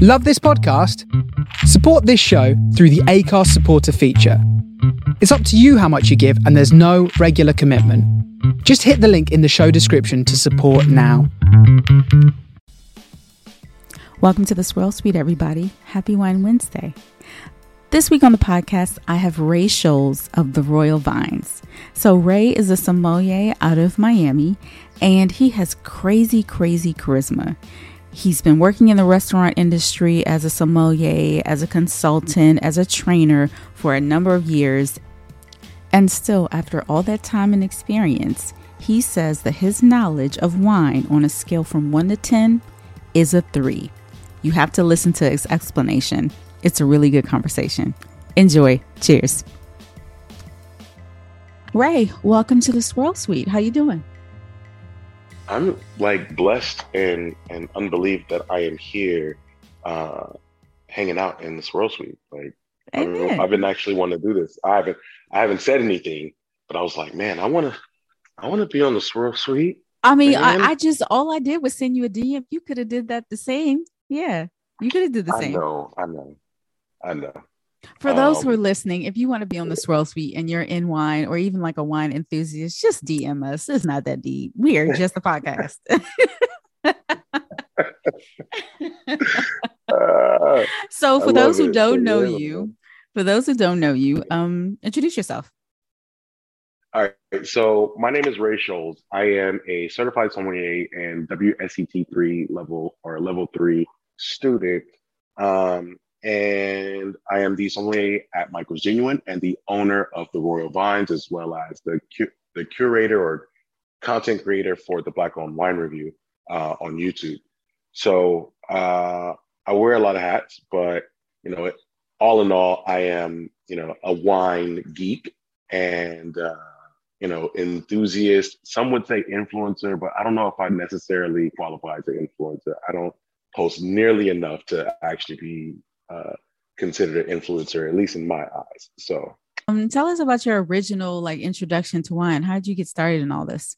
Love this podcast? Support this show through the Anchor supporter feature. It's up to you how much you give, and there's no regular commitment. Just hit the link in the show description to support now. Welcome to the Swirl Suite, everybody. Happy Wine Wednesday. This week on the podcast, I have Ray Sholes of the Royal Vines. So, Ray is a sommelier out of Miami, and he has crazy, crazy charisma. He's been working in the restaurant industry as a sommelier, as a consultant, as a trainer for a number of years. And still, after all that time and experience, he says that his knowledge of wine on a scale from 1 to 10 is a 3. You have to listen to his explanation. It's a really good conversation. Enjoy. Cheers. Ray, welcome to the Swirl Suite. How you doing? I'm like blessed and and unbelieved that I am here, uh, hanging out in the Swirl Suite. Like I have been actually wanting to do this. I haven't I haven't said anything, but I was like, man, I want to I want to be on the Swirl Suite. I mean, I, I, just all I did was send you a DM. You could have did that the same. Yeah, you could have did the same. I know, I know, I know. For those um, who are listening, if you want to be on the Swirl Suite and you're in wine or even like a wine enthusiast, just DM us. It's not that deep. We are just a podcast. uh, so for those who it. don't know you, for those who don't know you, um, introduce yourself. All right. So my name is Ray Sholes. I am a certified sommelier and WSET three level or level three student. Um, and I am the sommelier at Michael's Genuine and the owner of the Royal Vines, as well as the cu- the curator or content creator for the Black Owned Wine Review uh, on YouTube. So uh, I wear a lot of hats, but you know, all in all, I am you know a wine geek and uh, you know enthusiast. Some would say influencer, but I don't know if I necessarily qualify as an influencer. I don't post nearly enough to actually be uh, considered an influencer, at least in my eyes. So, um, tell us about your original like introduction to wine. How did you get started in all this?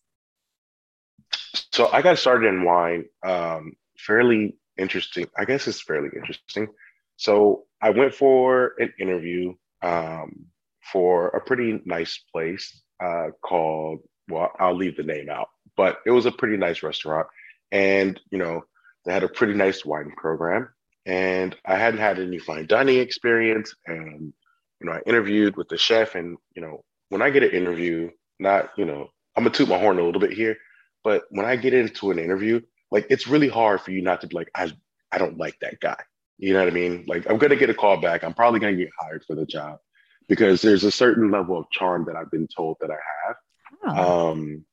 So I got started in wine um, fairly interesting. I guess it's fairly interesting. So I went for an interview um, for a pretty nice place uh, called. Well, I'll leave the name out, but it was a pretty nice restaurant, and you know they had a pretty nice wine program and I hadn't had any fine dining experience. And you know, I interviewed with the chef, and you know, when I get an interview, not you know, I'm gonna toot my horn a little bit here, but when I get into an interview, like it's really hard for you not to be like, I I don't like that guy. You know what I mean? Like I'm gonna get a call back. I'm probably gonna get hired for the job because there's a certain level of charm that I've been told that I have. Oh. Um,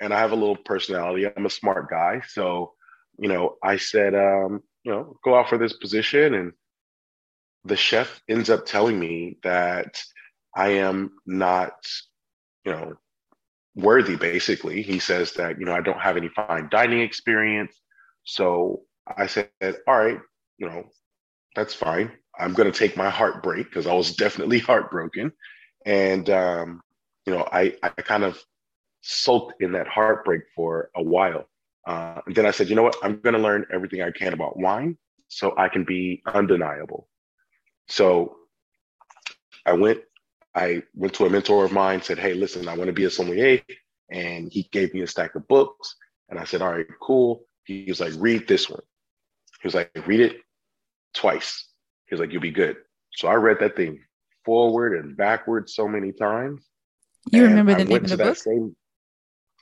and I have a little personality. I'm a smart guy, so you know, I said, um, you know, go out for this position. And the chef ends up telling me that I am not, you know, worthy, basically. He says that, you know, I don't have any fine dining experience. So I said, all right, you know, that's fine. I'm going to take my heartbreak because I was definitely heartbroken. And, um, you know, I, I kind of sulked in that heartbreak for a while. Uh, and then I said, you know what? I'm going to learn everything I can about wine so I can be undeniable. So I went, I went to a mentor of mine, said, hey, listen, I want to be a sommelier. And he gave me a stack of books. And I said, all right, cool. He was like, read this one. He was like, read it twice. He was like, you'll be good. So I read that thing forward and backward so many times. You remember the name of the book? Same,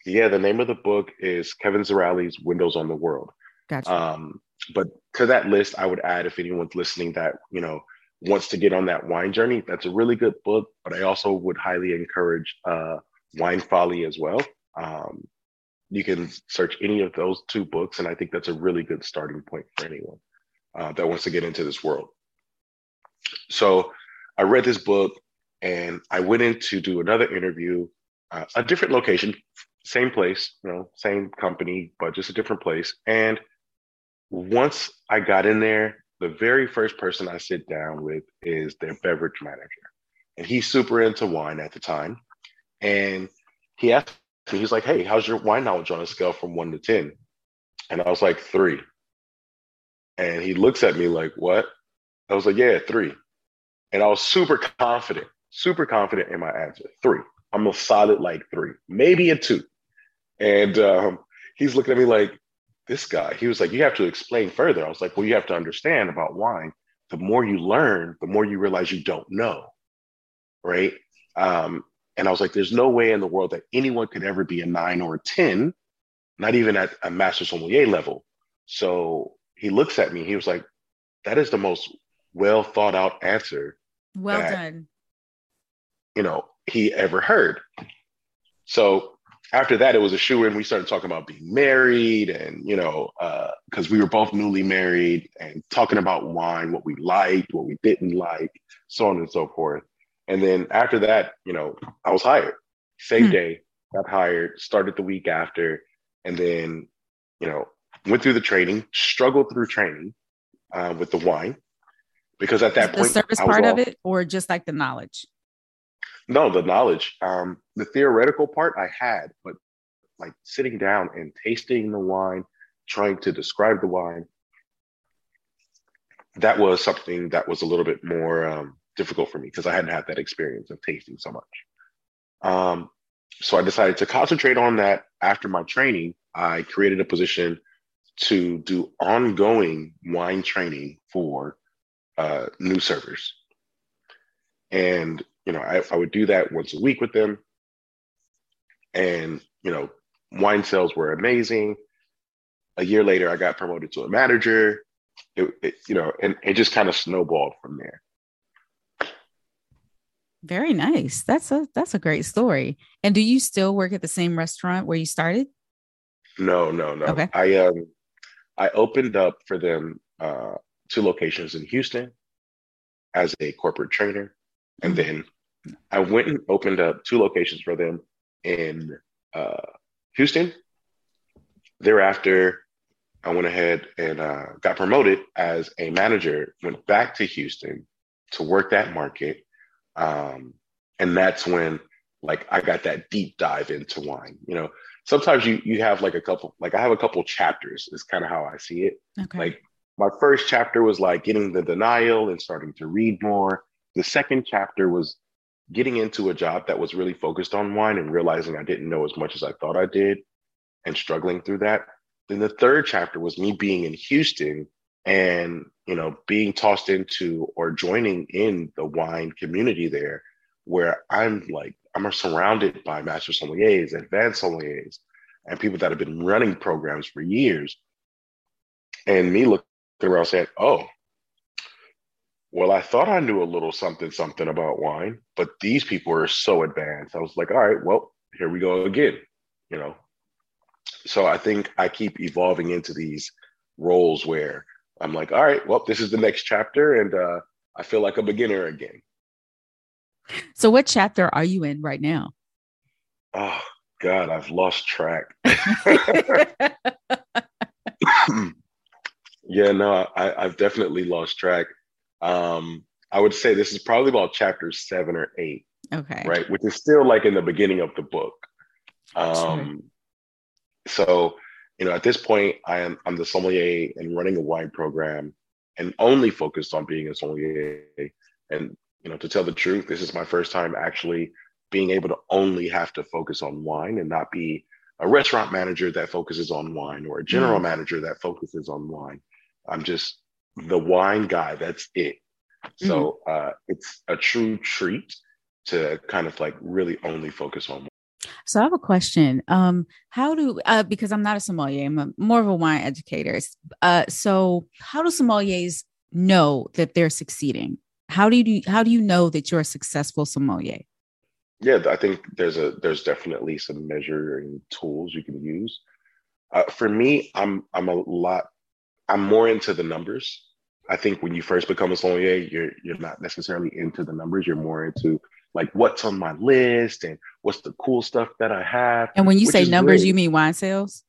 yeah, the name of the book is Kevin Zraly's Windows on the World. Gotcha. Um, but to that list, I would add if anyone's listening that you know wants to get on that wine journey, that's a really good book. But I also would highly encourage uh, Wine Folly as well. Um, you can search any of those two books, and I think that's a really good starting point for anyone uh, that wants to get into this world. So I read this book, and I went in to do another interview, uh, a different location, same place, you know, same company, but just a different place. And once I got in there, the very first person I sit down with is their beverage manager. And he's super into wine at the time. And he asked me, he's like, Hey, how's your wine knowledge on a scale from one to 10? And I was like, three. And he looks at me like, what? I was like, yeah, three. And I was super confident, super confident in my answer. Three. I'm a solid like three, maybe a two. And um, he's looking at me like, this guy. He was like, you have to explain further. I was like, well, you have to understand about wine. The more you learn, the more you realize you don't know. Right. Um, and I was like, there's no way in the world that anyone could ever be a nine or a 10, not even at a master sommelier level. So he looks at me, he was like, that is the most well thought out answer. Well that, done. You know, he ever heard. So after that, it was a shoe in. We started talking about being married and, you know, because uh, we were both newly married and talking about wine, what we liked, what we didn't like, so on and so forth. And then after that, you know, I was hired. Same hmm. day, got hired, started the week after, and then, you know, went through the training, struggled through training uh, with the wine, because at that the point, the service part of it, or just like the knowledge. No, the knowledge. Um, the theoretical part I had, but like sitting down and tasting the wine, trying to describe the wine, that was something that was a little bit more um, difficult for me because I hadn't had that experience of tasting so much. Um, so I decided to concentrate on that after my training. I created a position to do ongoing wine training for uh, new servers. And, you know, I, I would do that once a week with them. And, you know, wine sales were amazing. A year later, I got promoted to a manager. It, it, you know, and it just kind of snowballed from there. Very nice. That's a that's a great story. And do you still work at the same restaurant where you started? No, no, no. Okay. I um I opened up for them uh two locations in Houston as a corporate trainer. And mm-hmm. then I went and opened up two locations for them in uh Houston. Thereafter, I went ahead and uh, got promoted as a manager, went back to Houston to work that market um, and that's when like I got that deep dive into wine. You know, sometimes you you have like a couple, like I have a couple chapters. Is kind of how I see it. Okay. Like my first chapter was like getting the denial and starting to read more. The second chapter was getting into a job that was really focused on wine and realizing I didn't know as much as I thought I did and struggling through that. Then the third chapter was me being in Houston and you know being tossed into or joining in the wine community there where i'm like i'm surrounded by master sommeliers advanced sommeliers and people that have been running programs for years and me looking around saying oh well i thought i knew a little something something about wine but these people are so advanced i was like all right well here we go again you know so i think i keep evolving into these roles where I'm like, all right, well, this is the next chapter, and uh, I feel like a beginner again. So, what chapter are you in right now? Oh God, I've lost track. yeah, no, I, I've definitely lost track. Um, I would say this is probably about chapter seven or eight. Okay. Right, which is still like in the beginning of the book. Um, sure. so you know, at this point, I am I'm the sommelier and running a wine program, and only focused on being a sommelier. And you know, to tell the truth, this is my first time actually being able to only have to focus on wine and not be a restaurant manager that focuses on wine or a general mm. manager that focuses on wine. I'm just the wine guy. That's it. So mm. uh, it's a true treat to kind of like really only focus on one. so I have a question. Um, how do uh, because I'm not a sommelier, I'm a, more of a wine educator. Uh, so how do sommeliers know that they're succeeding? How do you how do you know that you're a successful sommelier? Yeah, I think there's a there's definitely some measuring tools you can use. Uh, for me, I'm I'm a lot I'm more into the numbers. I think when you first become a sommelier, you're you're not necessarily into the numbers. You're more into like what's on my list and what's the cool stuff that I have. And when you say numbers, great. you mean wine sales?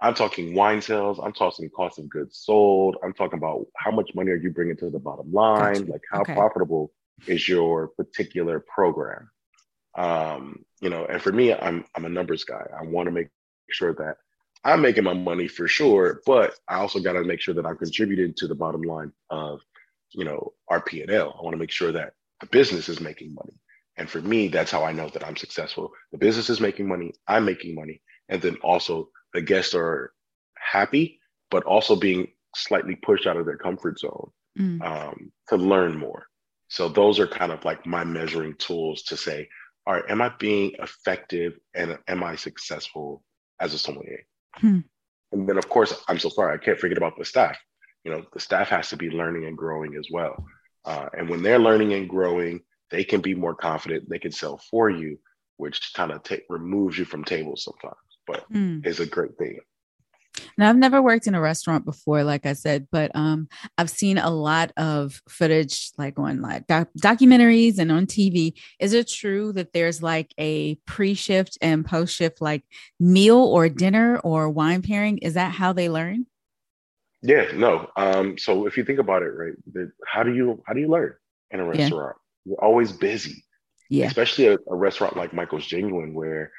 I'm talking wine sales. I'm talking cost of goods sold. I'm talking about how much money are you bringing to the bottom line? Gotcha. Like how okay. profitable is your particular program? Um, you know, and for me, I'm I'm a numbers guy. I want to make sure that I'm making my money for sure, but I also got to make sure that I'm contributing to the bottom line of, you know, our P and L. I want to make sure that the business is making money. And for me, that's how I know that I'm successful. The business is making money, I'm making money, and then also the guests are happy, but also being slightly pushed out of their comfort zone mm. um, to learn more. So those are kind of like my measuring tools to say, all right, am I being effective and am I successful as a sommelier? Hmm. And then, of course, I'm so sorry, I can't forget about the staff. You know, the staff has to be learning and growing as well. Uh, and when they're learning and growing, they can be more confident. They can sell for you, which kind of removes you from tables sometimes, but mm. is a great thing. Now, I've never worked in a restaurant before, like I said, but um, I've seen a lot of footage, like on like doc- documentaries and on TV. Is it true that there's like a pre-shift and post-shift, like meal or dinner or wine pairing? Is that how they learn? Yeah, no. Um, so if you think about it, right, the, how do you how do you learn in a restaurant? You're always busy. Yeah. Especially a, a restaurant like Michael's Genuine, where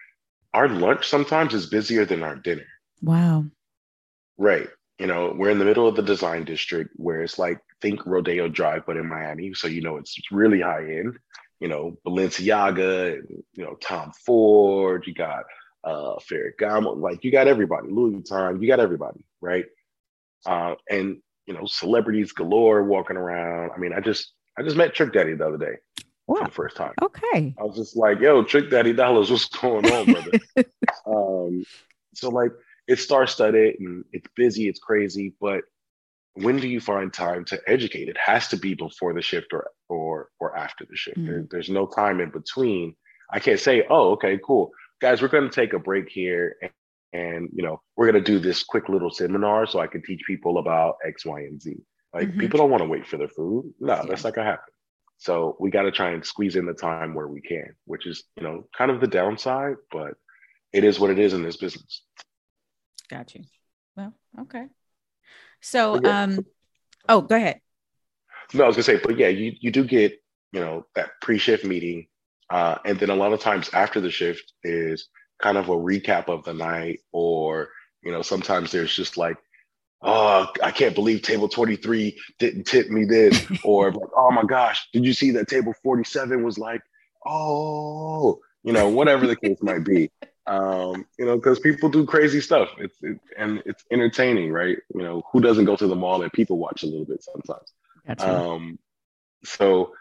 our lunch sometimes is busier than our dinner. Wow. Right. You know, we're in the middle of the design district where it's like think Rodeo Drive, but in Miami. So you know it's really high end. You know, Balenciaga you know, Tom Ford, you got uh Ferragamo, like you got everybody, Louis Vuitton, you got everybody, right? Uh, and you know, celebrities galore walking around. I mean, I just I just met Trick Daddy the other day what? for the first time. Okay. I was just like, yo, Trick Daddy Dollars, what's going on, brother? um, so like it's star studded and it's busy, it's crazy, but when do you find time to educate? It has to be before the shift or or or after the shift. Mm. There, there's no time in between. I can't say, oh, okay, cool. Guys, we're gonna take a break here and, and you know, we're gonna do this quick little seminar so I can teach people about X, Y, and Z. Like mm-hmm. people don't want to wait for their food. No, yeah. that's not gonna happen. So we got to try and squeeze in the time where we can, which is you know kind of the downside, but it is what it is in this business. Got you. Well, okay. So, yeah. um, oh, go ahead. No, I was gonna say, but yeah, you you do get you know that pre-shift meeting, uh, and then a lot of times after the shift is kind of a recap of the night, or you know sometimes there's just like oh, I can't believe table 23 didn't tip me this. or like, oh my gosh, did you see that table 47 was like, oh, you know, whatever the case might be. Um, you know, because people do crazy stuff. It's it, and it's entertaining, right? You know, who doesn't go to the mall and people watch a little bit sometimes. Um, so,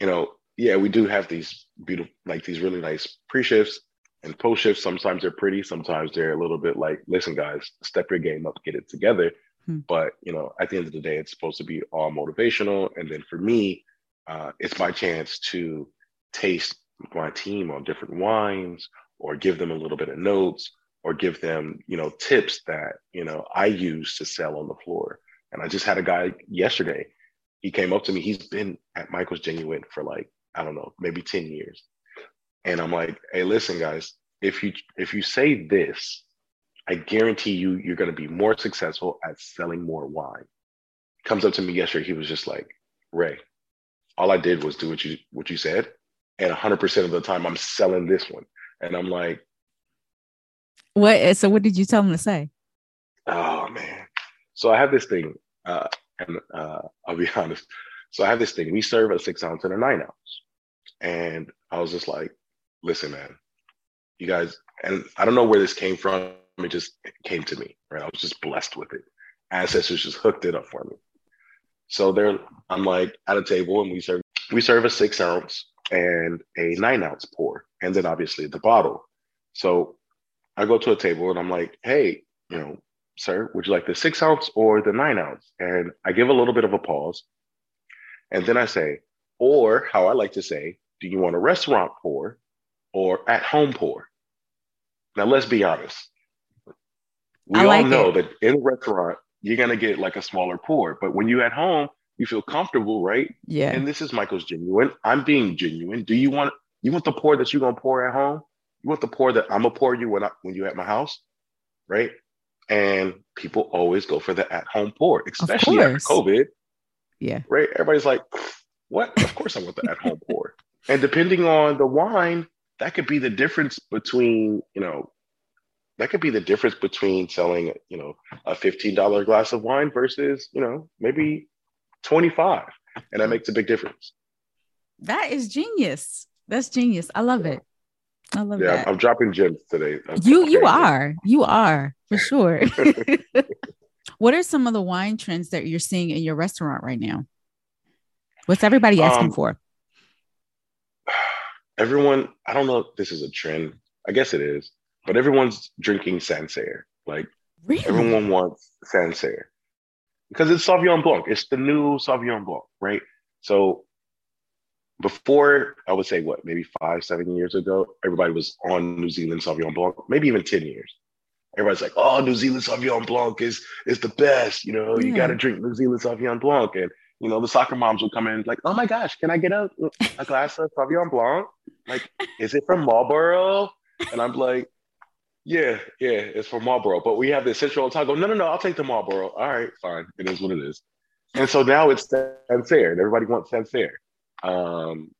you know, yeah, we do have these beautiful, like these really nice pre-shifts and post shifts, sometimes they're pretty, sometimes they're a little bit like, listen, guys, step your game up, get it together. Hmm. But you know, at the end of the day, it's supposed to be all motivational. And then for me, uh, it's my chance to taste my team on different wines, or give them a little bit of notes, or give them, you know, tips that you know I use to sell on the floor. And I just had a guy yesterday. He came up to me. He's been at Michael's Genuine for like I don't know, maybe ten years and I'm like, hey, listen, guys, if you if you say this, I guarantee you you're going to be more successful at selling more wine. Comes up to me yesterday, he was just like, Ray, all I did was do what you what you said, and 100% of the time I'm selling this one, and I'm like, what? So what did you tell him to say? Oh man, so I have this thing, uh, and uh, I'll be honest. So I have this thing. We serve a six ounce and a nine ounce, and I was just like, listen, man, you guys, and I don't know where this came from. It just came to me, right? I was just blessed with it. Ancestors just hooked it up for me. So there, I'm like at a table, and we serve we serve a six ounce and a nine ounce pour, and then obviously the bottle. So I go to a table and I'm like, hey, you know, sir, would you like the six ounce or the nine ounce? And I give a little bit of a pause, and then I say, or how I like to say, do you want a restaurant pour or at home pour. Now, let's be honest. We all know it. that in a restaurant, you're going to get like a smaller pour. But when you're at home, you feel comfortable, right? Yeah. And this is Michael's genuine. I'm being genuine. Do you want you want the pour that you're gonna pour at home? You want the pour that I'm gonna pour you when I, when you're at my house, right? And people always go for the at home pour, especially after COVID. Yeah. Right. Everybody's like, what? Of course I want the at home pour. And depending on the wine, that could be the difference between you know that could be the difference between selling, you know, a $15 glass of wine versus, you know, maybe 25. And that makes a big difference. That is genius. That's genius. I love it. I love yeah, that. I'm dropping gems today. I'm you you are. You are for sure. what are some of the wine trends that you're seeing in your restaurant right now? What's everybody asking um, for? Everyone, I don't know if this is a trend. I guess it is, but everyone's drinking Sancerre. Like really? everyone wants Sancerre because it's Sauvignon Blanc. It's the new Sauvignon Blanc, right? So before I would say what maybe five seven years ago, everybody was on New Zealand Sauvignon Blanc, maybe even ten years. Everybody's like, "Oh, New Zealand Sauvignon Blanc is is the best." You know, yeah. you got to drink New Zealand Sauvignon Blanc, and you know the soccer moms will come in like, "Oh my gosh, can I get a a glass of Sauvignon Blanc? Like, is it from Marlborough?" And I'm like, "Yeah, yeah, it's from Marlboro, but we have the essential oil." I go, "No, no, no, I'll take the Marlboro. All right, fine. It is what it is." And so now it's Sancerre, and everybody wants Sancerre. Um,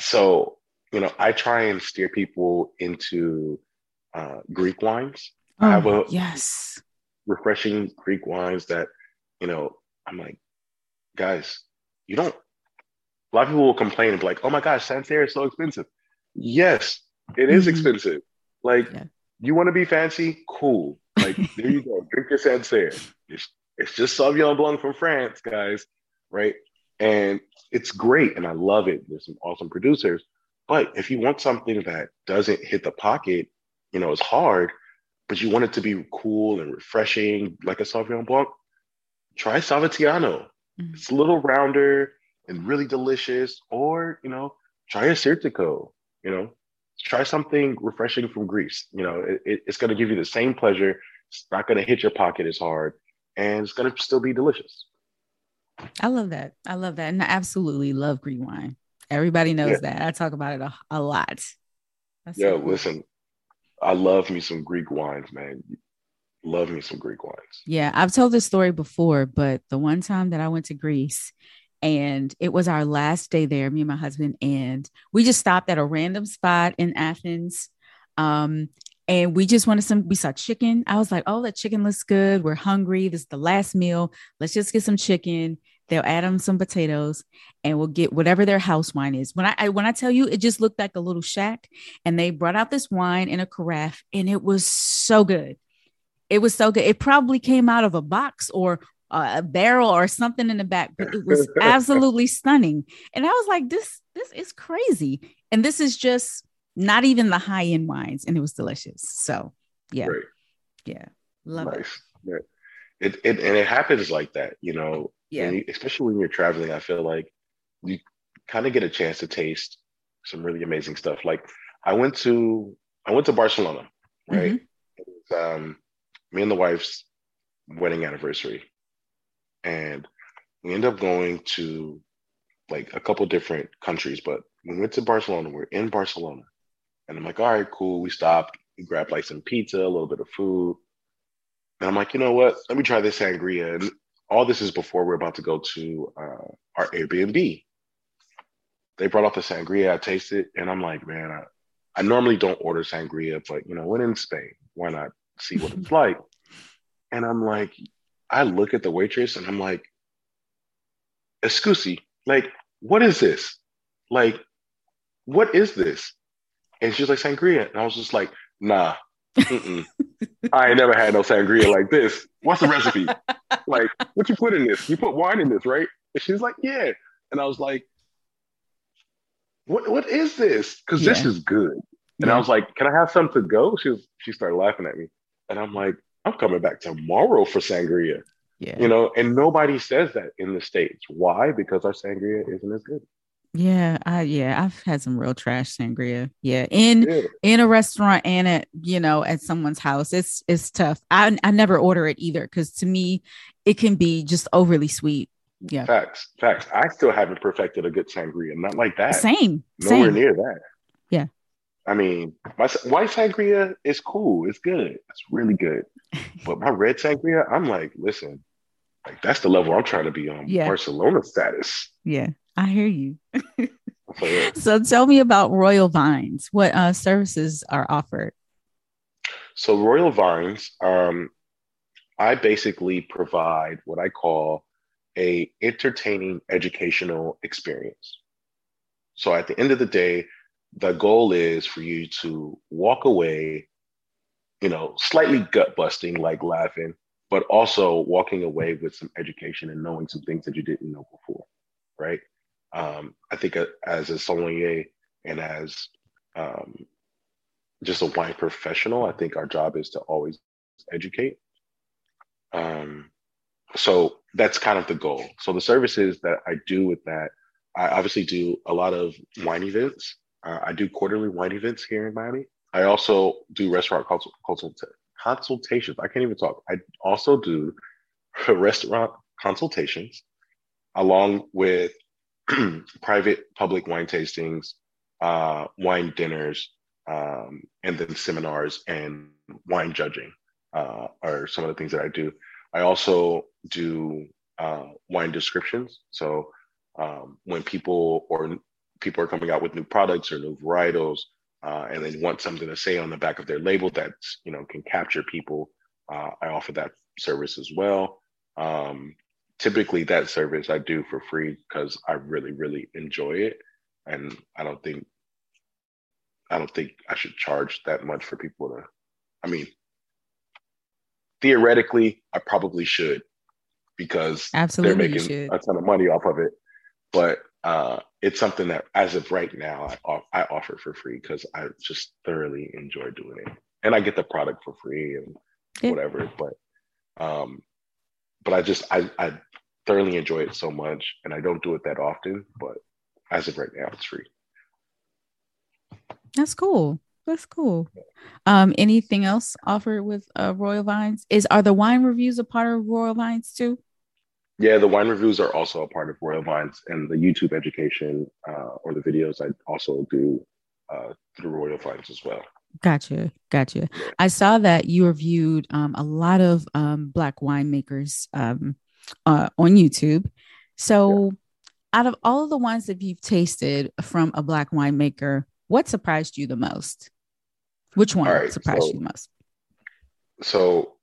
so, you know, I try and steer people into uh, Greek wines. Oh, I have a yes, refreshing Greek wines that, you know, I'm like, guys, you don't. A lot of people will complain and be like, "Oh my gosh, Sancerre is so expensive." Yes, it is mm-hmm. expensive. Like, yeah. You want to be fancy? Cool. Like, there you go. Drink your Sancerre. It's, it's just Sauvignon Blanc from France, guys. Right? And it's great and I love it. There's some awesome producers. But if you want something that doesn't hit the pocket, you know, it's hard, but you want it to be cool and refreshing, like a Sauvignon Blanc, try Savatiano. Mm-hmm. It's a little rounder and really delicious. Or, you know, try a Assyrtiko, you know, try something refreshing from Greece. You know, it, it, it's going to give you the same pleasure. It's not going to hit your pocket as hard and it's going to still be delicious. I love that. I love that. And I absolutely love green wine. Everybody knows yeah. that. I talk about it a, a lot. That's yeah, so cool. listen, I love me some Greek wines, man. Love me some Greek wines. Yeah, I've told this story before, but the one time that I went to Greece and it was our last day there, me and my husband, and we just stopped at a random spot in Athens. Um, and we just wanted some we saw chicken. I was like oh that chicken looks good. We're hungry. This is the last meal. Let's just get some chicken. They'll add them some potatoes and we'll get whatever their house wine is. When I, I when i tell you it just looked like a little shack and they brought out this wine in a carafe and it was so good. It was so good. It probably came out of a box or a barrel or something in the back but it was absolutely stunning and i was like this this is crazy and this is just not even the high end wines, and it was delicious. So yeah, Great. yeah, love nice. it. It, it and it happens like that, you know. Yeah. You, especially when you're traveling, I feel like you kind of get a chance to taste some really amazing stuff. Like I went to I went to Barcelona, right? Mm-hmm. Was, um, me and the wife's wedding anniversary, and we end up going to like a couple different countries, but we went to Barcelona. We're in Barcelona, and I'm like, all right, cool. We stopped, we grabbed like some pizza, a little bit of food. And I'm like, you know what? Let me try this sangria. And all this is before we're about to go to uh, our Airbnb. They brought out the sangria. I tasted, it. and I'm like, man, I, I normally don't order sangria, but you know, when in Spain, why not see what it's like? And I'm like, I look at the waitress and I'm like, Escusi, like, what is this? Like, what is this? And she's like, sangria. And I was just like, nah, I ain't never had no sangria like this. What's the recipe? like, what you put in this? You put wine in this, right? And she's like, yeah. And I was like, what what is this? Because yeah. this is good. And yeah. I was like, can I have some to go? She was she started laughing at me. And I'm like, I'm coming back tomorrow for sangria. Yeah. You know, and nobody says that in the States. Why? Because our sangria isn't as good. Yeah, I yeah, I've had some real trash sangria. Yeah, in yeah. in a restaurant and at you know at someone's house, it's it's tough. I I never order it either because to me, it can be just overly sweet. Yeah, facts, facts. I still haven't perfected a good sangria. Not like that. Same. Nowhere same. near that. I mean, my white sangria is cool. It's good. It's really good. but my red sangria, I'm like, listen, like that's the level I'm trying to be on. Yeah. Barcelona status. Yeah. I hear you. so tell me about Royal Vines. What uh, services are offered? So Royal Vines, um, I basically provide what I call a entertaining educational experience. So at the end of the day, the goal is for you to walk away, you know, slightly gut busting, like laughing, but also walking away with some education and knowing some things that you didn't know before, right? Um, I think as a sommelier and as um, just a wine professional, I think our job is to always educate. Um, so that's kind of the goal. So the services that I do with that, I obviously do a lot of wine events. Uh, I do quarterly wine events here in Miami. I also do restaurant consult- consult- consultations. I can't even talk. I also do restaurant consultations along with private public wine tastings, uh, wine dinners, um, and then seminars and wine judging uh, are some of the things that I do. I also do uh, wine descriptions. So um, when people or people are coming out with new products or new varietals, uh, and they want something to say on the back of their label that you know can capture people, uh, I offer that service as well. Um, typically, that service I do for free because I really, really enjoy it, and I don't think I don't think I should charge that much for people to. I mean, theoretically, I probably should because Absolutely they're making a ton of money off of it. But uh, it's something that, as of right now, I, I offer for free because I just thoroughly enjoy doing it, and I get the product for free and yeah. whatever. But, um, but I just I, I thoroughly enjoy it so much, and I don't do it that often. But as of right now, it's free. That's cool. That's cool. Um, anything else offered with uh, Royal Vines? Is are the wine reviews a part of Royal Vines too? Yeah, the wine reviews are also a part of Royal Vines, and the YouTube education uh, or the videos I also do uh, through Royal Vines as well. Gotcha, gotcha. Yeah. I saw that you reviewed um, a lot of um, black winemakers um, uh, on YouTube. So, yeah. out of all of the wines that you've tasted from a black winemaker, what surprised you the most? Which one right, surprised so, you the most? So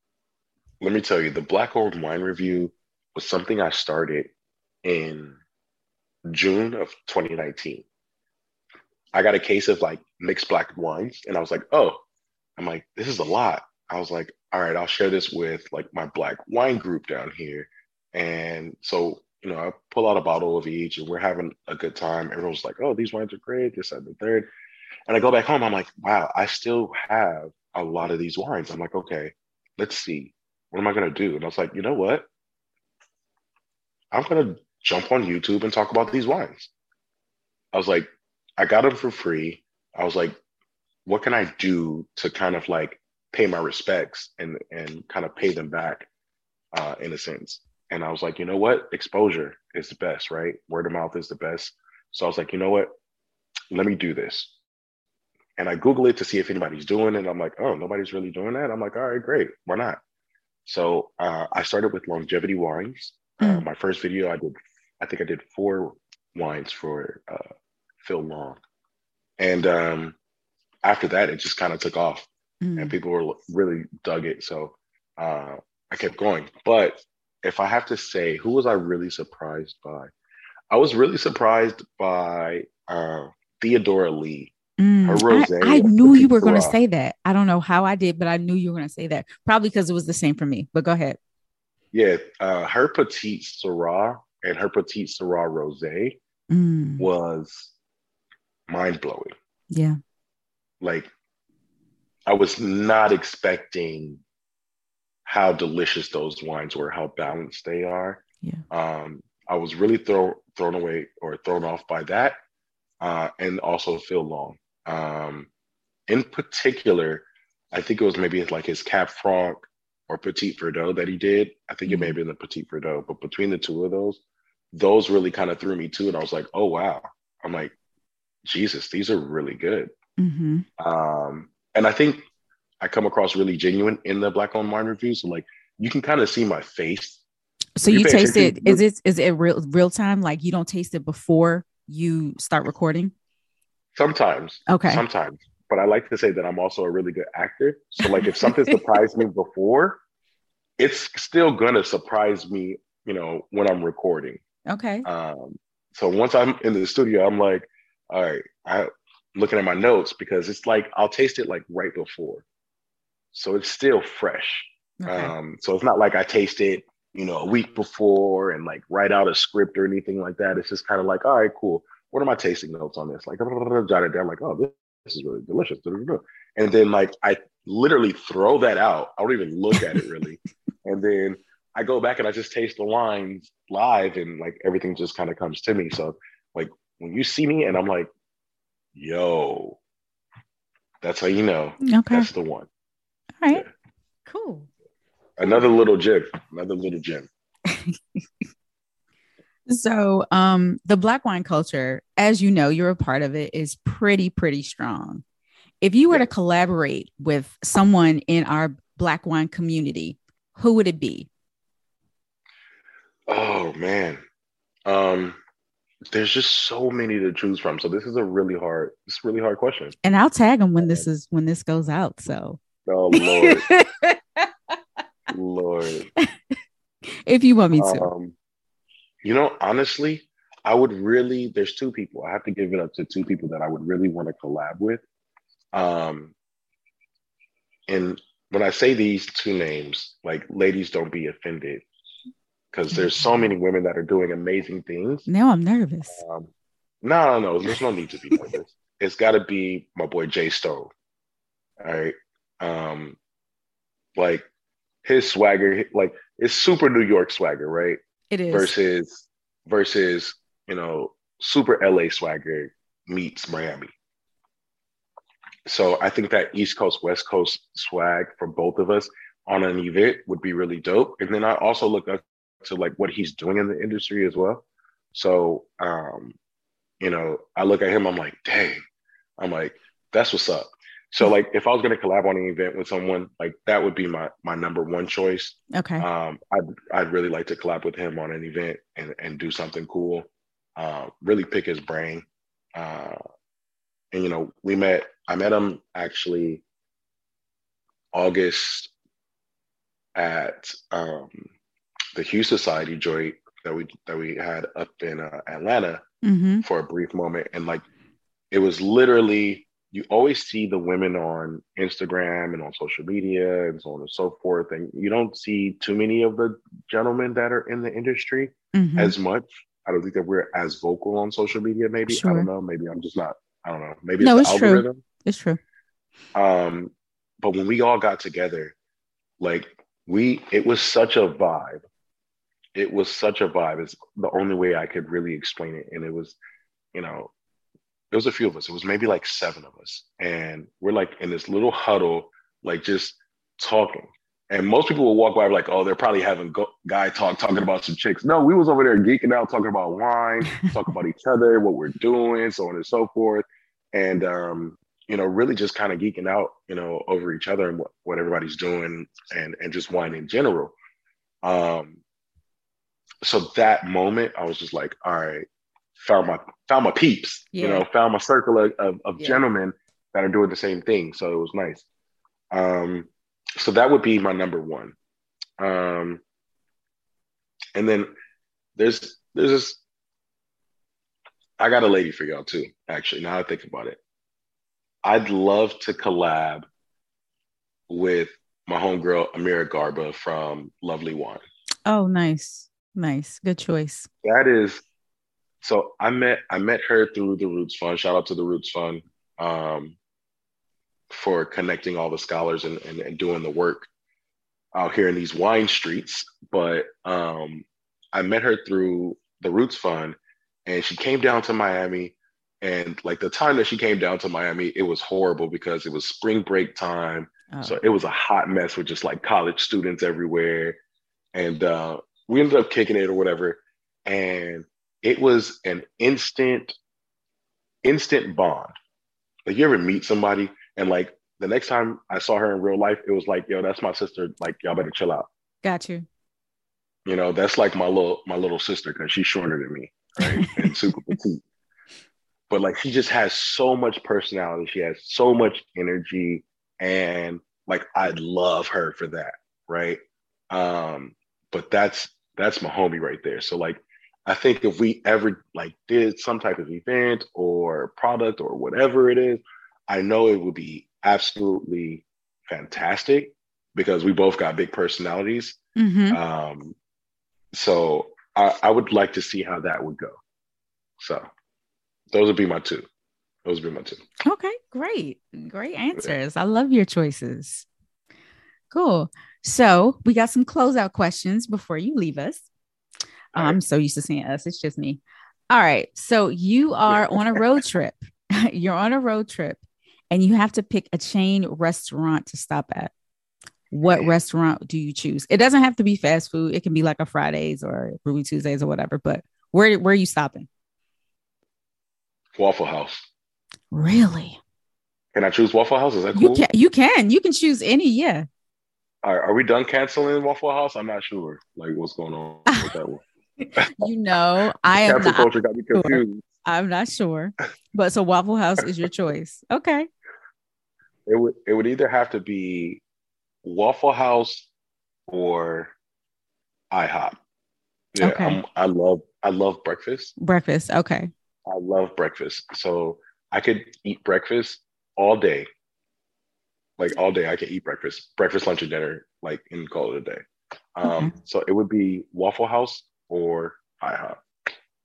let me tell you, the Black Owned Wine Review was something I started in June of 2019. I got a case of like mixed black wines, and I was like, oh, I'm like, this is a lot. I was like, all right, I'll share this with like my black wine group down here. And so you know, I pull out a bottle of each and we're having a good time. Everyone's like, oh, these wines are great, this, and the third. And I go back home, I'm like, wow, I still have a lot of these wines. I'm like, okay, let's see. What am I gonna do? And I was like, you know what? I'm gonna jump on YouTube and talk about these wines. I was like, I got them for free. I was like, what can I do to kind of like pay my respects and and kind of pay them back uh, in a sense? And I was like, you know what? Exposure is the best, right? Word of mouth is the best. So I was like, you know what? Let me do this. And I Google it to see if anybody's doing it. I'm like, oh, nobody's really doing that. I'm like, all right, great. Why not? So uh, I started with longevity wines. Uh, mm. Uh, my first video, I did, I think I did four wines for uh, Phil Long. And um, after that, it just kind of took off mm. and people were really dug it. So uh, I kept going. But if I have to say, who was I really surprised by? I was really surprised by uh, Theodora Lee. Mm, I, I knew you were going to say that. I don't know how I did, but I knew you were going to say that. Probably because it was the same for me. But go ahead. Yeah, uh, her petite Sirah and her petite Sirah rosé mm. was mind blowing. Yeah, like I was not expecting how delicious those wines were, how balanced they are. Yeah. Um, I was really thrown thrown away or thrown off by that, uh, and also Phil Long. Um, in particular, I think it was maybe like his Cab Franc or Petit Verdot that he did. I think it may have mm-hmm. been the Petit Verdot, but between the two of those, those really kind of threw me too. And I was like, oh wow. I'm like, Jesus, these are really good. Mm-hmm. Um, and I think I come across really genuine in the Black Owned Wine reviews. So like you can kind of see my face. So you, you taste it? Is it is it real real time? Like you don't taste it before you start recording? Sometimes. Okay. Sometimes. But I like to say that I'm also a really good actor. So like if something surprised me before, it's still gonna surprise me, you know, when I'm recording. Okay. Um, so once I'm in the studio, I'm like, all right, I looking at my notes because it's like I'll taste it like right before. So it's still fresh. Okay. Um, so it's not like I taste it, you know, a week before and like write out a script or anything like that. It's just kind of like, all right, cool. What are my tasting notes on this? Like, jotted down, like, oh, this, this is really delicious. And then like I literally throw that out. I don't even look at it really. and then I go back and I just taste the wines live and like everything just kind of comes to me. So like when you see me and I'm like, yo, that's how you know. Okay. That's the one. All right. Yeah. Cool. Another little gem. Another little gem. so um the black wine culture, as you know, you're a part of it, is pretty, pretty strong. If you were yeah. to collaborate with someone in our black wine community, who would it be? Oh man. Um there's just so many to choose from. So this is a really hard, it's really hard question. And I'll tag them when this is when this goes out. So oh Lord. Lord. If you want me to. Um, you know, honestly, I would really there's two people. I have to give it up to two people that I would really want to collab with. Um and when I say these two names, like ladies don't be offended because there's so many women that are doing amazing things. Now I'm nervous. Um, no, no, no. There's no need to be nervous. it's got to be my boy Jay Stone. All right. Um, like his swagger, like it's super New York swagger, right? It is versus versus you know super LA swagger meets Miami. So I think that East Coast West Coast swag for both of us on an event would be really dope. And then I also look up to like what he's doing in the industry as well. So, um, you know, I look at him, I'm like, dang, I'm like, that's what's up. So like if I was gonna collab on an event with someone, like that would be my my number one choice. Okay. Um I'd I'd really like to collab with him on an event and, and do something cool. Uh, really pick his brain. Uh and you know, we met I met him actually August at um the Hue Society joint that we that we had up in uh, Atlanta mm-hmm. for a brief moment, and like it was literally you always see the women on Instagram and on social media and so on and so forth, and you don't see too many of the gentlemen that are in the industry mm-hmm. as much. I don't think that we're as vocal on social media. Maybe sure. I don't know. Maybe I'm just not. I don't know. Maybe no, it's, it's true. It's true. Um, but when we all got together, like we, it was such a vibe it was such a vibe. It's the only way I could really explain it. And it was, you know, it was a few of us. It was maybe like seven of us. And we're like in this little huddle, like just talking. And most people will walk by like, oh, they're probably having go- guy talk, talking about some chicks. No, we was over there geeking out, talking about wine, talking about each other, what we're doing, so on and so forth. And, um, you know, really just kind of geeking out, you know, over each other and what, what everybody's doing and, and just wine in general. Um, so that moment, I was just like, all right, found my found my peeps, yeah. you know, found my circle of, of, of yeah. gentlemen that are doing the same thing. So it was nice. Um, so that would be my number one. Um, and then there's there's this. I got a lady for y'all too. Actually, now I think about it, I'd love to collab with my homegirl Amira Garba from Lovely Wine. Oh, nice. Nice. Good choice. That is so I met I met her through the Roots Fund. Shout out to the Roots Fund um, for connecting all the scholars and, and, and, doing the work out here in these wine streets. But um, I met her through the Roots Fund and she came down to Miami. And like the time that she came down to Miami, it was horrible because it was spring break time. Oh. So it was a hot mess with just like college students everywhere. And uh, we ended up kicking it or whatever. And it was an instant, instant bond. Like you ever meet somebody and like the next time I saw her in real life, it was like, yo, that's my sister. Like, y'all better chill out. Got you. You know, that's like my little my little sister because she's shorter than me, right? and super petite. but like she just has so much personality. She has so much energy, and like I love her for that, right? Um, but that's that's my homie right there. So like I think if we ever like did some type of event or product or whatever it is, I know it would be absolutely fantastic because we both got big personalities. Mm-hmm. Um, so I, I would like to see how that would go. So those would be my two. Those would be my two. Okay, great. Great answers. I love your choices. Cool. So we got some closeout questions before you leave us. All I'm right. so used to seeing us. It's just me. All right. So you are on a road trip. You're on a road trip and you have to pick a chain restaurant to stop at. What restaurant do you choose? It doesn't have to be fast food. It can be like a Fridays or Ruby Tuesdays or whatever, but where where are you stopping? Waffle House. Really? Can I choose Waffle House? Is that cool? You can you can. You can choose any, yeah. Are, are we done canceling Waffle House? I'm not sure. Like what's going on with that one. You know, I am Cancel not got me confused. I'm not sure. But so Waffle House is your choice. Okay. It would it would either have to be Waffle House or IHOP. Yeah, Okay. I'm, I love I love breakfast. Breakfast. Okay. I love breakfast. So I could eat breakfast all day. Like all day, I could eat breakfast, breakfast, lunch, and dinner, like and call it a day. Um, Okay. so it would be Waffle House or IHOP.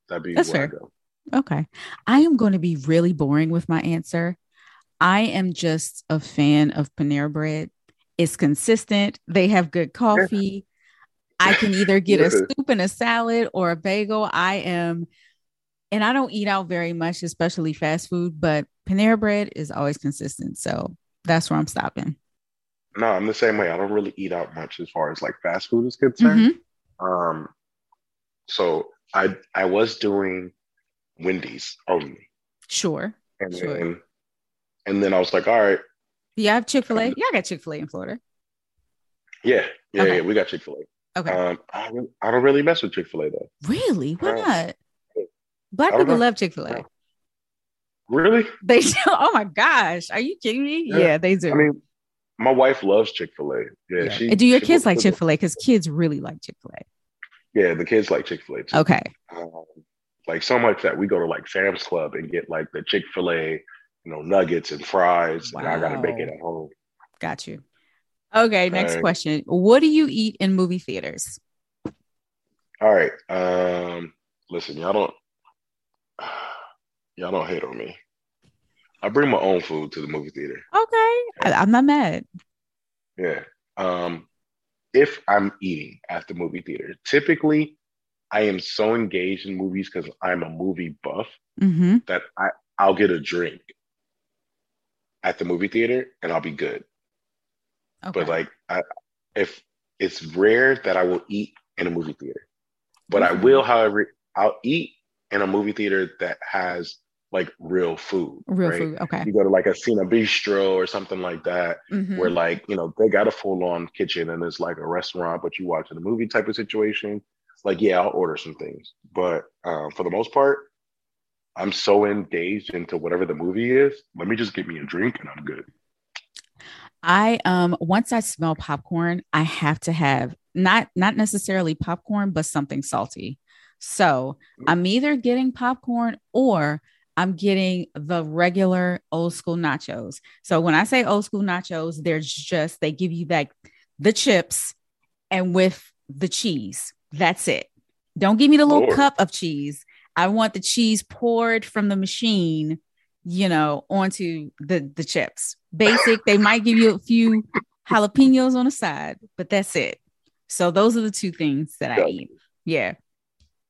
That'd be That's where I go. Okay. I am going to be really boring with my answer. I am just a fan of Panera Bread. It's consistent. They have good coffee. I can either get a soup and a salad or a bagel. I am, and I don't eat out very much, especially fast food, but Panera Bread is always consistent. So that's where I'm stopping. No, I'm the same way. I don't really eat out much as far as like fast food is concerned. Mhm. Um, so I I was doing Wendy's only, Sure. and Sure. then and then I was like, all right, Do you have Chick fil A? Yeah, I got Chick fil A in Florida. yeah, yeah, Okay. yeah, we got Chick Fil A. Okay. Um, I don't, I don't really mess with Chick Fil A though. really? Why uh, not? Black people know. love Chick fil A. Really? They do. Oh my gosh. Are you kidding me? Yeah, Yeah. they do. I mean, my wife loves Chick Fil A. Yeah, Yeah. she. Do your kids like Chick fil A? Because kids really like Chick fil A. Yeah, the kids like Chick Fil A. Okay. Um, like so much that we go to like Sam's Club and get like the Chick Fil A, you know, nuggets and fries, wow. and I gotta make it at home. Got you. Okay. Next Okay. question. What do you eat in movie theaters? All right. Um, listen, y'all don't y'all don't hate on me. I bring my own food to the movie theater. Okay. I, I'm not mad. Yeah. Um, if I'm eating at the movie theater, typically I am so engaged in movies because I'm a movie buff hmm that I, I'll get a drink at the movie theater and I'll be good. Okay. But like I if it's rare that I will eat in a movie theater. But I will, however, I'll eat in a movie theater that has like real food. Real right? food. Okay. You go to like a CinéBistro or something like that, Mhm. where like, you know, they got a full on kitchen and it's like a restaurant, but you watching a movie type of situation. Like, yeah, I'll order some things. But um, for the most part, I'm so engaged into whatever the movie is. Let me just get me a drink and I'm good. I um once I smell popcorn, I have to have not not necessarily popcorn, but something salty. So I'm either getting popcorn or I'm getting the regular old school nachos. So when I say old school nachos, they're just they give you like the chips and with the cheese. That's it. Don't give me the little Lord. cup of cheese. I want the cheese poured from the machine, you know, onto the the chips. Basic. they might give you a few jalapenos on the side, but that's it. So those are the two things that I eat. Yeah.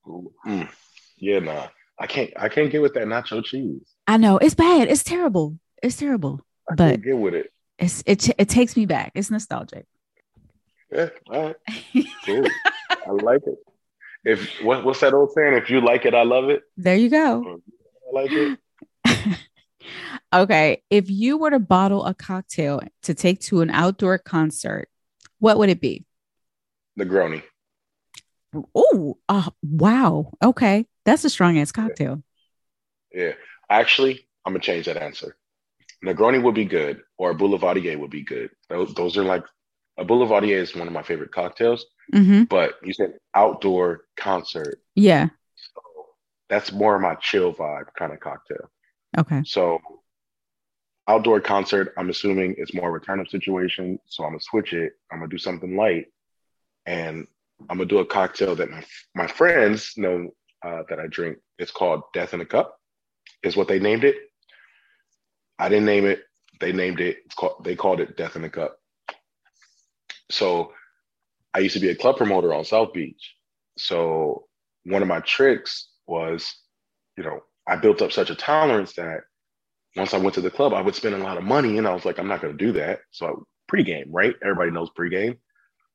Mm. Yeah, nah. I can't I can't get with that nacho cheese. I know it's bad. It's terrible. It's terrible. I But- can't get with it. It's it it takes me back. It's nostalgic. Yeah, all right. Cool. I like it. If what, what's that old saying? If you like it, I love it. there you go. I like it. okay. If you were to bottle a cocktail to take to an outdoor concert, what would it be? Negroni. Oh, uh, wow. Okay. That's a strong ass cocktail. Yeah. Actually, I'm gonna change that answer. Negroni would be good, or a Boulevardier would be good. Those, those are like a Boulevardier is one of my favorite cocktails. Mm-hmm. But you said outdoor concert. Yeah. So that's more of my chill vibe kind of cocktail. Okay. So outdoor concert, I'm assuming it's more of a turn up situation. So I'm gonna switch it. I'm gonna do something light, and I'm gonna do a cocktail that my my friends know uh, that I drink. It's called Death in a Cup, is what they named it. I didn't name it. They named it. It's called. They called it Death in a Cup. So I used to be a club promoter on South Beach. So one of my tricks was, you know, I built up such a tolerance that once I went to the club, I would spend a lot of money, and I was like, I'm not going to do that. So I, pregame, right? Everybody knows pregame.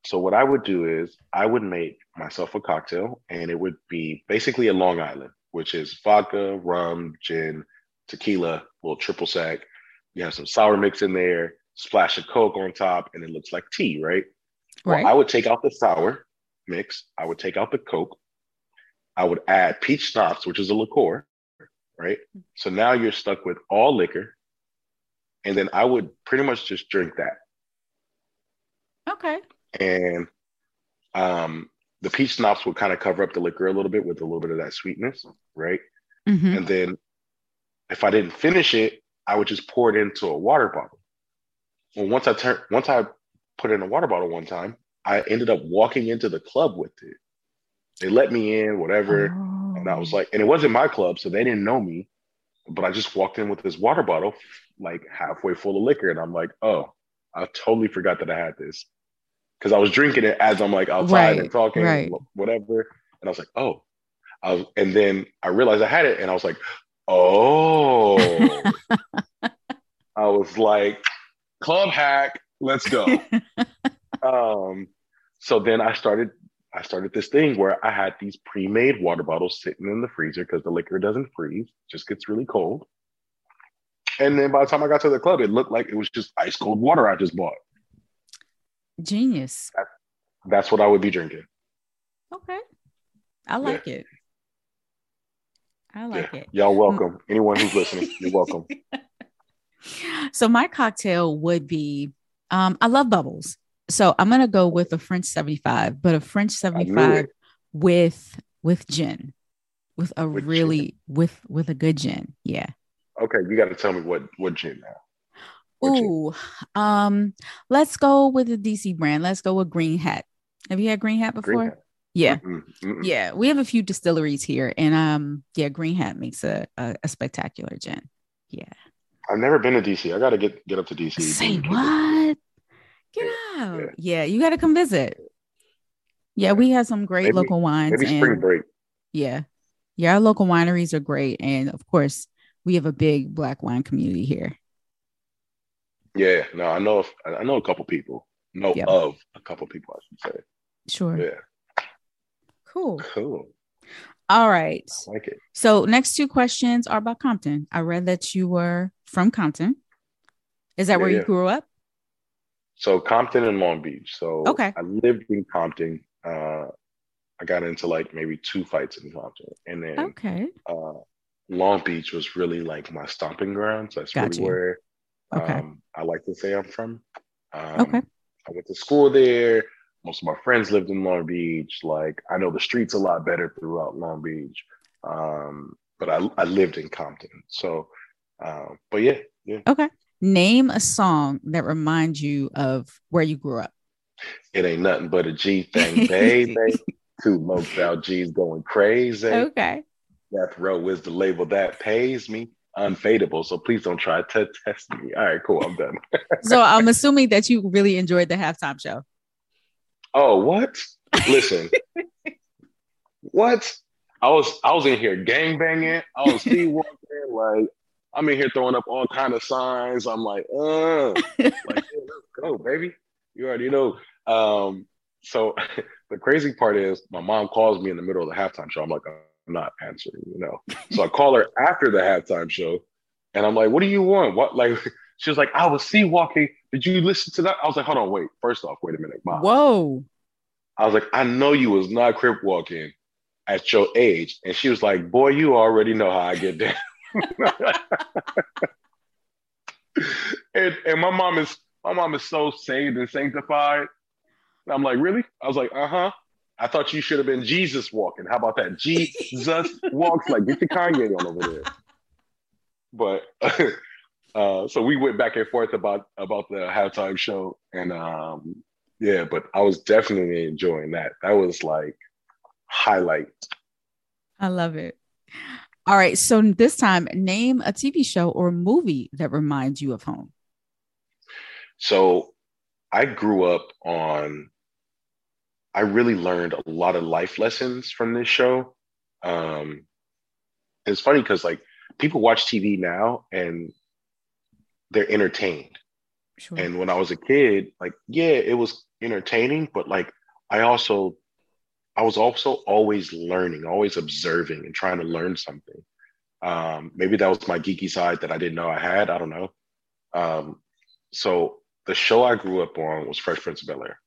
So what I would do is I would make myself a cocktail, and it would be basically a Long Island, which is vodka, rum, gin, tequila, little triple sec. You have some sour mix in there, splash of Coke on top, and it looks like tea, right? Right. Well, I would take out the sour mix. I would take out the Coke. I would add peach schnapps, which is a liqueur, right? So now you're stuck with all liquor. And then I would pretty much just drink that. okay. And um, the peach schnapps would kind of cover up the liquor a little bit with a little bit of that sweetness, right? Mm-hmm. And then if I didn't finish it, I would just pour it into a water bottle. Well, once I turned, once I put it in a water bottle one time, I ended up walking into the club with it. They let me in, whatever. And I was like, and it wasn't my club, so they didn't know me. But I just walked in with this water bottle, like halfway full of liquor. And I'm like, oh, I totally forgot that I had this. Cause I was drinking it as I'm like outside Right, and talking, right. whatever. And I was like, oh. I was, and then I realized I had it, and I was like, oh. I was like, club hack, let's go. um, so then I started I started this thing where I had these pre-made water bottles sitting in the freezer because the liquor doesn't freeze, just gets really cold. And then by the time I got to the club, it looked like it was just ice cold water I just bought. Genius. That's what I would be drinking. Okay. I like it. I like yeah. it. Y'all welcome. Anyone who's listening, you're welcome. So my cocktail would be um I love bubbles. So I'm going to go with a French 75, but a French 75 with with gin. With a With really with with a good gin. Yeah. Okay, you got to tell me what what gin now. Ooh. Um let's go with the DC brand. Let's go with Green Hat. Have you had Green Hat before? Green Hat. Yeah. Mm-mm, mm-mm. Yeah, we have a few distilleries here, and um, yeah, Green Hat makes a a, a spectacular gin. Yeah. I've never been to DC. I got to get get up to DC. Say Get- what? Get Yeah, out! yeah. Yeah, you got to come visit. Yeah, we have some great Maybe- local wines, Maybe spring and break. yeah, yeah, our local wineries are great, and of course, we have a big Black wine community here. Yeah, no, I know. If, I know a couple people. Know Yep. of a couple people, I should say. Sure. Yeah, Cool. cool. All right. I like it. So next two questions are about Compton. I read that you were from Compton. Is that Yeah, where you yeah. grew up? So Compton and Long Beach. So Okay. I lived in Compton. Uh, I got into like maybe two fights in Compton, and then Okay. uh, Long Beach was really like my stomping grounds. That's Got really you. where Okay. um, I like to say I'm from. Um, Okay. I went to school there. Most of my friends lived in Long Beach. Like I know the streets a lot better throughout Long Beach. Um, but I, I lived in Compton. So, uh, but yeah, yeah, Okay. Name a song that reminds you of where you grew up. it ain't nothing but a G thing, baby. Two low G's going crazy. Okay. Death Row is the label that pays me. Unfadable. So please don't try to test me. All right, cool. I'm done. So I'm assuming that you really enjoyed the halftime show. Oh, what? Listen. what? I was I was in here gang banging. I was speed walking. Like I'm in here throwing up all kind of signs. I'm like, uh, like yeah, let's go, baby. You already know. Um, so the crazy part is my mom calls me in the middle of the halftime show. I'm like, I'm not answering, you know. So I call her after the halftime show, and I'm like, what do you want? What like she was like, I was C-walking. Did you listen to that? I was like, hold on, wait. First off, wait a minute, mom. Whoa. I was like, I know you was not crip walking at your age. And she was like, Boy, you already know how I get down. and and my mom is my mom is so saved and sanctified. And I'm like, really? I was like, uh huh. I thought you should have been Jesus walking. How about that? Jesus walks like get the Kanye on over there. But uh, so we went back and forth about about the halftime show, and um, yeah, but I was definitely enjoying that. That was like highlight. I love it. All right, so this time, name a TV show or movie that reminds you of home. So I grew up on, I really learned a lot of life lessons from this show. Um, it's funny because like people watch TV now and they're entertained. Sure. And when I was a kid, like, yeah, it was entertaining, but like I also I was also always learning, always observing and trying to learn something. Um, maybe that was my geeky side that I didn't know I had. I don't know. Um, so the show I grew up on was Fresh Prince of Bel Air.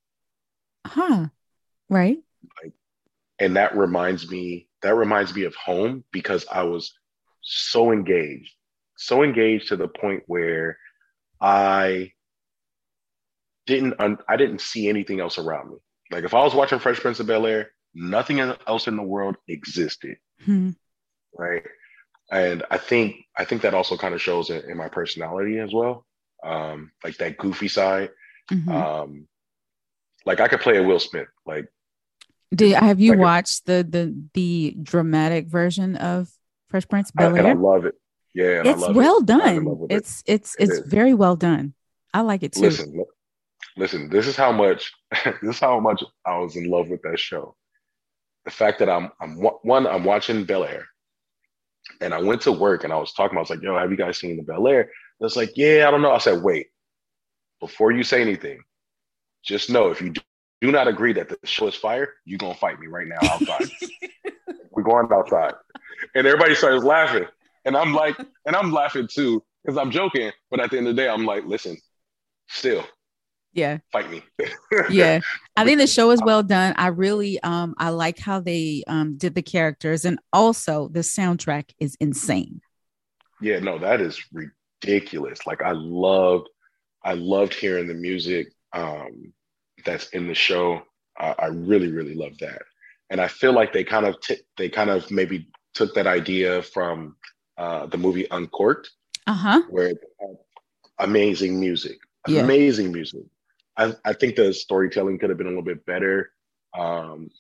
Huh. Right. Like, and that reminds me. That reminds me of home because I was so engaged, so engaged to the point where I didn't. I didn't see anything else around me. Like if I was watching Fresh Prince of Bel Air, nothing else in the world existed. Hmm. Right. And I think I think that also kind of shows in, in my personality as well. Um, like that goofy side. Mm-hmm. Um, like I could play a Will Smith. Like did have you like watched the the the dramatic version of Fresh Prince Bel Air? I, love it. Yeah, it's well it. done. It's it. it's it's very well done. I like it too. Listen, listen. This is how much this is how much I was in love with that show the fact that I'm I'm one I'm watching Bel Air, and I went to work and I was talking. I was like, "Yo, have you guys seen the Bel Air?" It's like, "Yeah, I don't know." I said, "Wait, before you say anything, just know if you do not agree that the show is fire, you're gonna fight me right now outside. We're going outside." And everybody starts laughing, and I'm like, and I'm laughing too because I'm joking. But at the end of the day, I'm like, "Listen, still, yeah. fight me. Yeah. I think the show is well done. I really um i like how they um did the characters. And also the soundtrack is insane. Yeah no that is ridiculous. Like i loved i loved hearing the music. Um that's in the show i, I really really love that and i feel like they kind of t- they kind of maybe took that idea from uh the movie uncorked uh-huh where amazing music yeah. amazing music I, I think the storytelling could have been a little bit better. Um,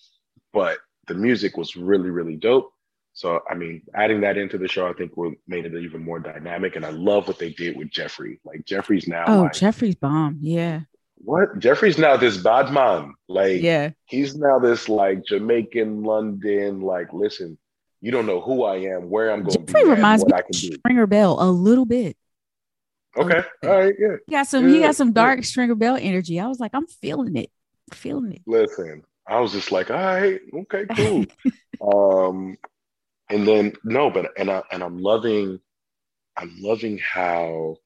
but the music was really, really dope. So, I mean, adding that into the show, I think would made it even more dynamic. And I love what they did with Jeffrey. Like Jeffrey's now. Oh, like, Jeffrey's bomb. Yeah. What? Jeffrey's now this bad man. Like, yeah, he's now this like Jamaican London. Like, listen, you don't know who I am, where I'm going. Jeffrey reminds me of Stringer Bell a little bit. Okay. All right. Yeah. He got some. Yeah. He got some dark yeah. Stringer Bell energy. I was like, I'm feeling it. feeling it. Listen, I was just like, all right, okay, cool. um, and then no, but and I and I'm loving, I'm loving how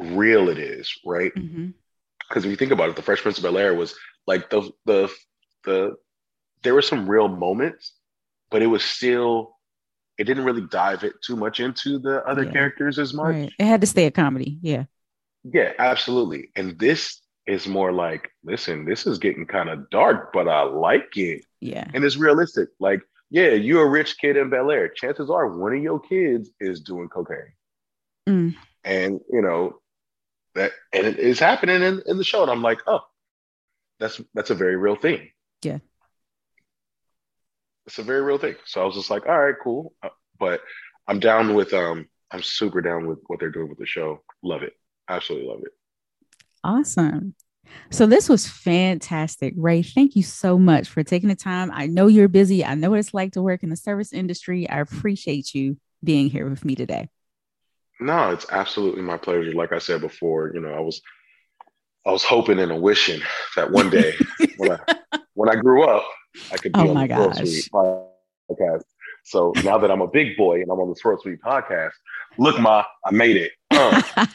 real it is, right? Because mm-hmm. if you think about it, the Fresh Prince of Bel Air was like the the the there were some real moments, but it was still it didn't really dive it too much into the other yeah. characters as much. Right. It had to stay a comedy. Yeah. Yeah, absolutely. And this is more like, listen, this is getting kind of dark, but I like it. Yeah. And it's realistic. Like, yeah, you're a rich kid in Bel Air. Chances are one of your kids is doing cocaine. Mm. And, you know, that and it is happening in, in the show. And I'm like, oh, that's that's a very real thing. Yeah it's a very real thing. So I was just like, all right, cool. Uh, but I'm down with um I'm super down with what they're doing with the show. Love it. Absolutely love it. Awesome. So this was fantastic. Ray, thank you so much for taking the time. I know you're busy. I know what it's like to work in the service industry. I appreciate you being here with me today. No, it's absolutely my pleasure. Like I said before, you know, I was I was hoping and wishing that one day when I when I grew up, I could be oh on the Swirl Suite podcast. So now that I'm a big boy and I'm on the Swirl Suite podcast, look, ma, I made it. Uh.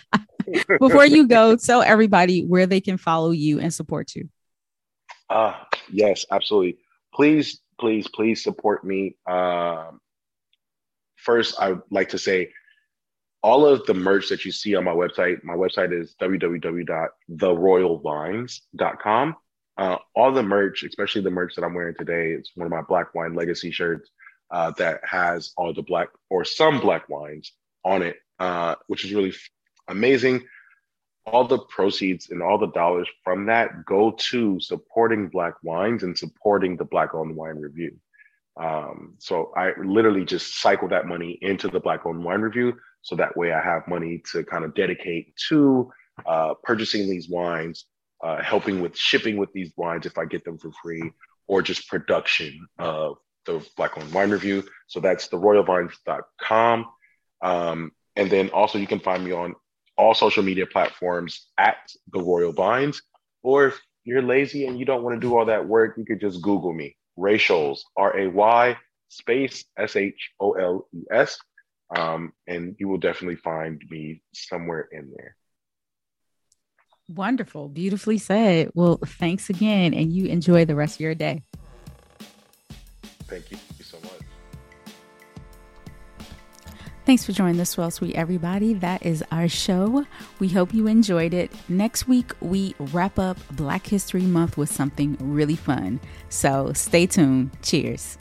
Before you go, tell everybody where they can follow you and support you. Uh, yes, absolutely. Please, please, please support me. Um, first, I would like to say all of the merch that you see on my website, my website is www.theroyalvines.com. Uh, all the merch, especially the merch that I'm wearing today, it's one of my Black Wine Legacy shirts uh, that has all the black or some black wines on it, uh, which is really f- amazing. All the proceeds and all the dollars from that go to supporting Black wines and supporting the Black owned wine review. Um, so I literally just cycle that money into the Black owned wine review. So that way I have money to kind of dedicate to uh, purchasing these wines, uh, helping with shipping with these wines if I get them for free, or just production of the Black owned wine review. So that's theroyalvines.com. Um, and then also you can find me on all social media platforms at the Royal Vines. Or if you're lazy and you don't want to do all that work, you could just Google me, Ray Sholes, R A Y space S H O L E S. Um, and you will definitely find me somewhere in there. Wonderful. Beautifully said. Well, thanks again, and you enjoy the rest of your day. Thank you so much. Thanks for joining the Swirl Suite, everybody. That is our show. We hope you enjoyed it. Next week, we wrap up Black History Month with something really fun. So stay tuned. Cheers.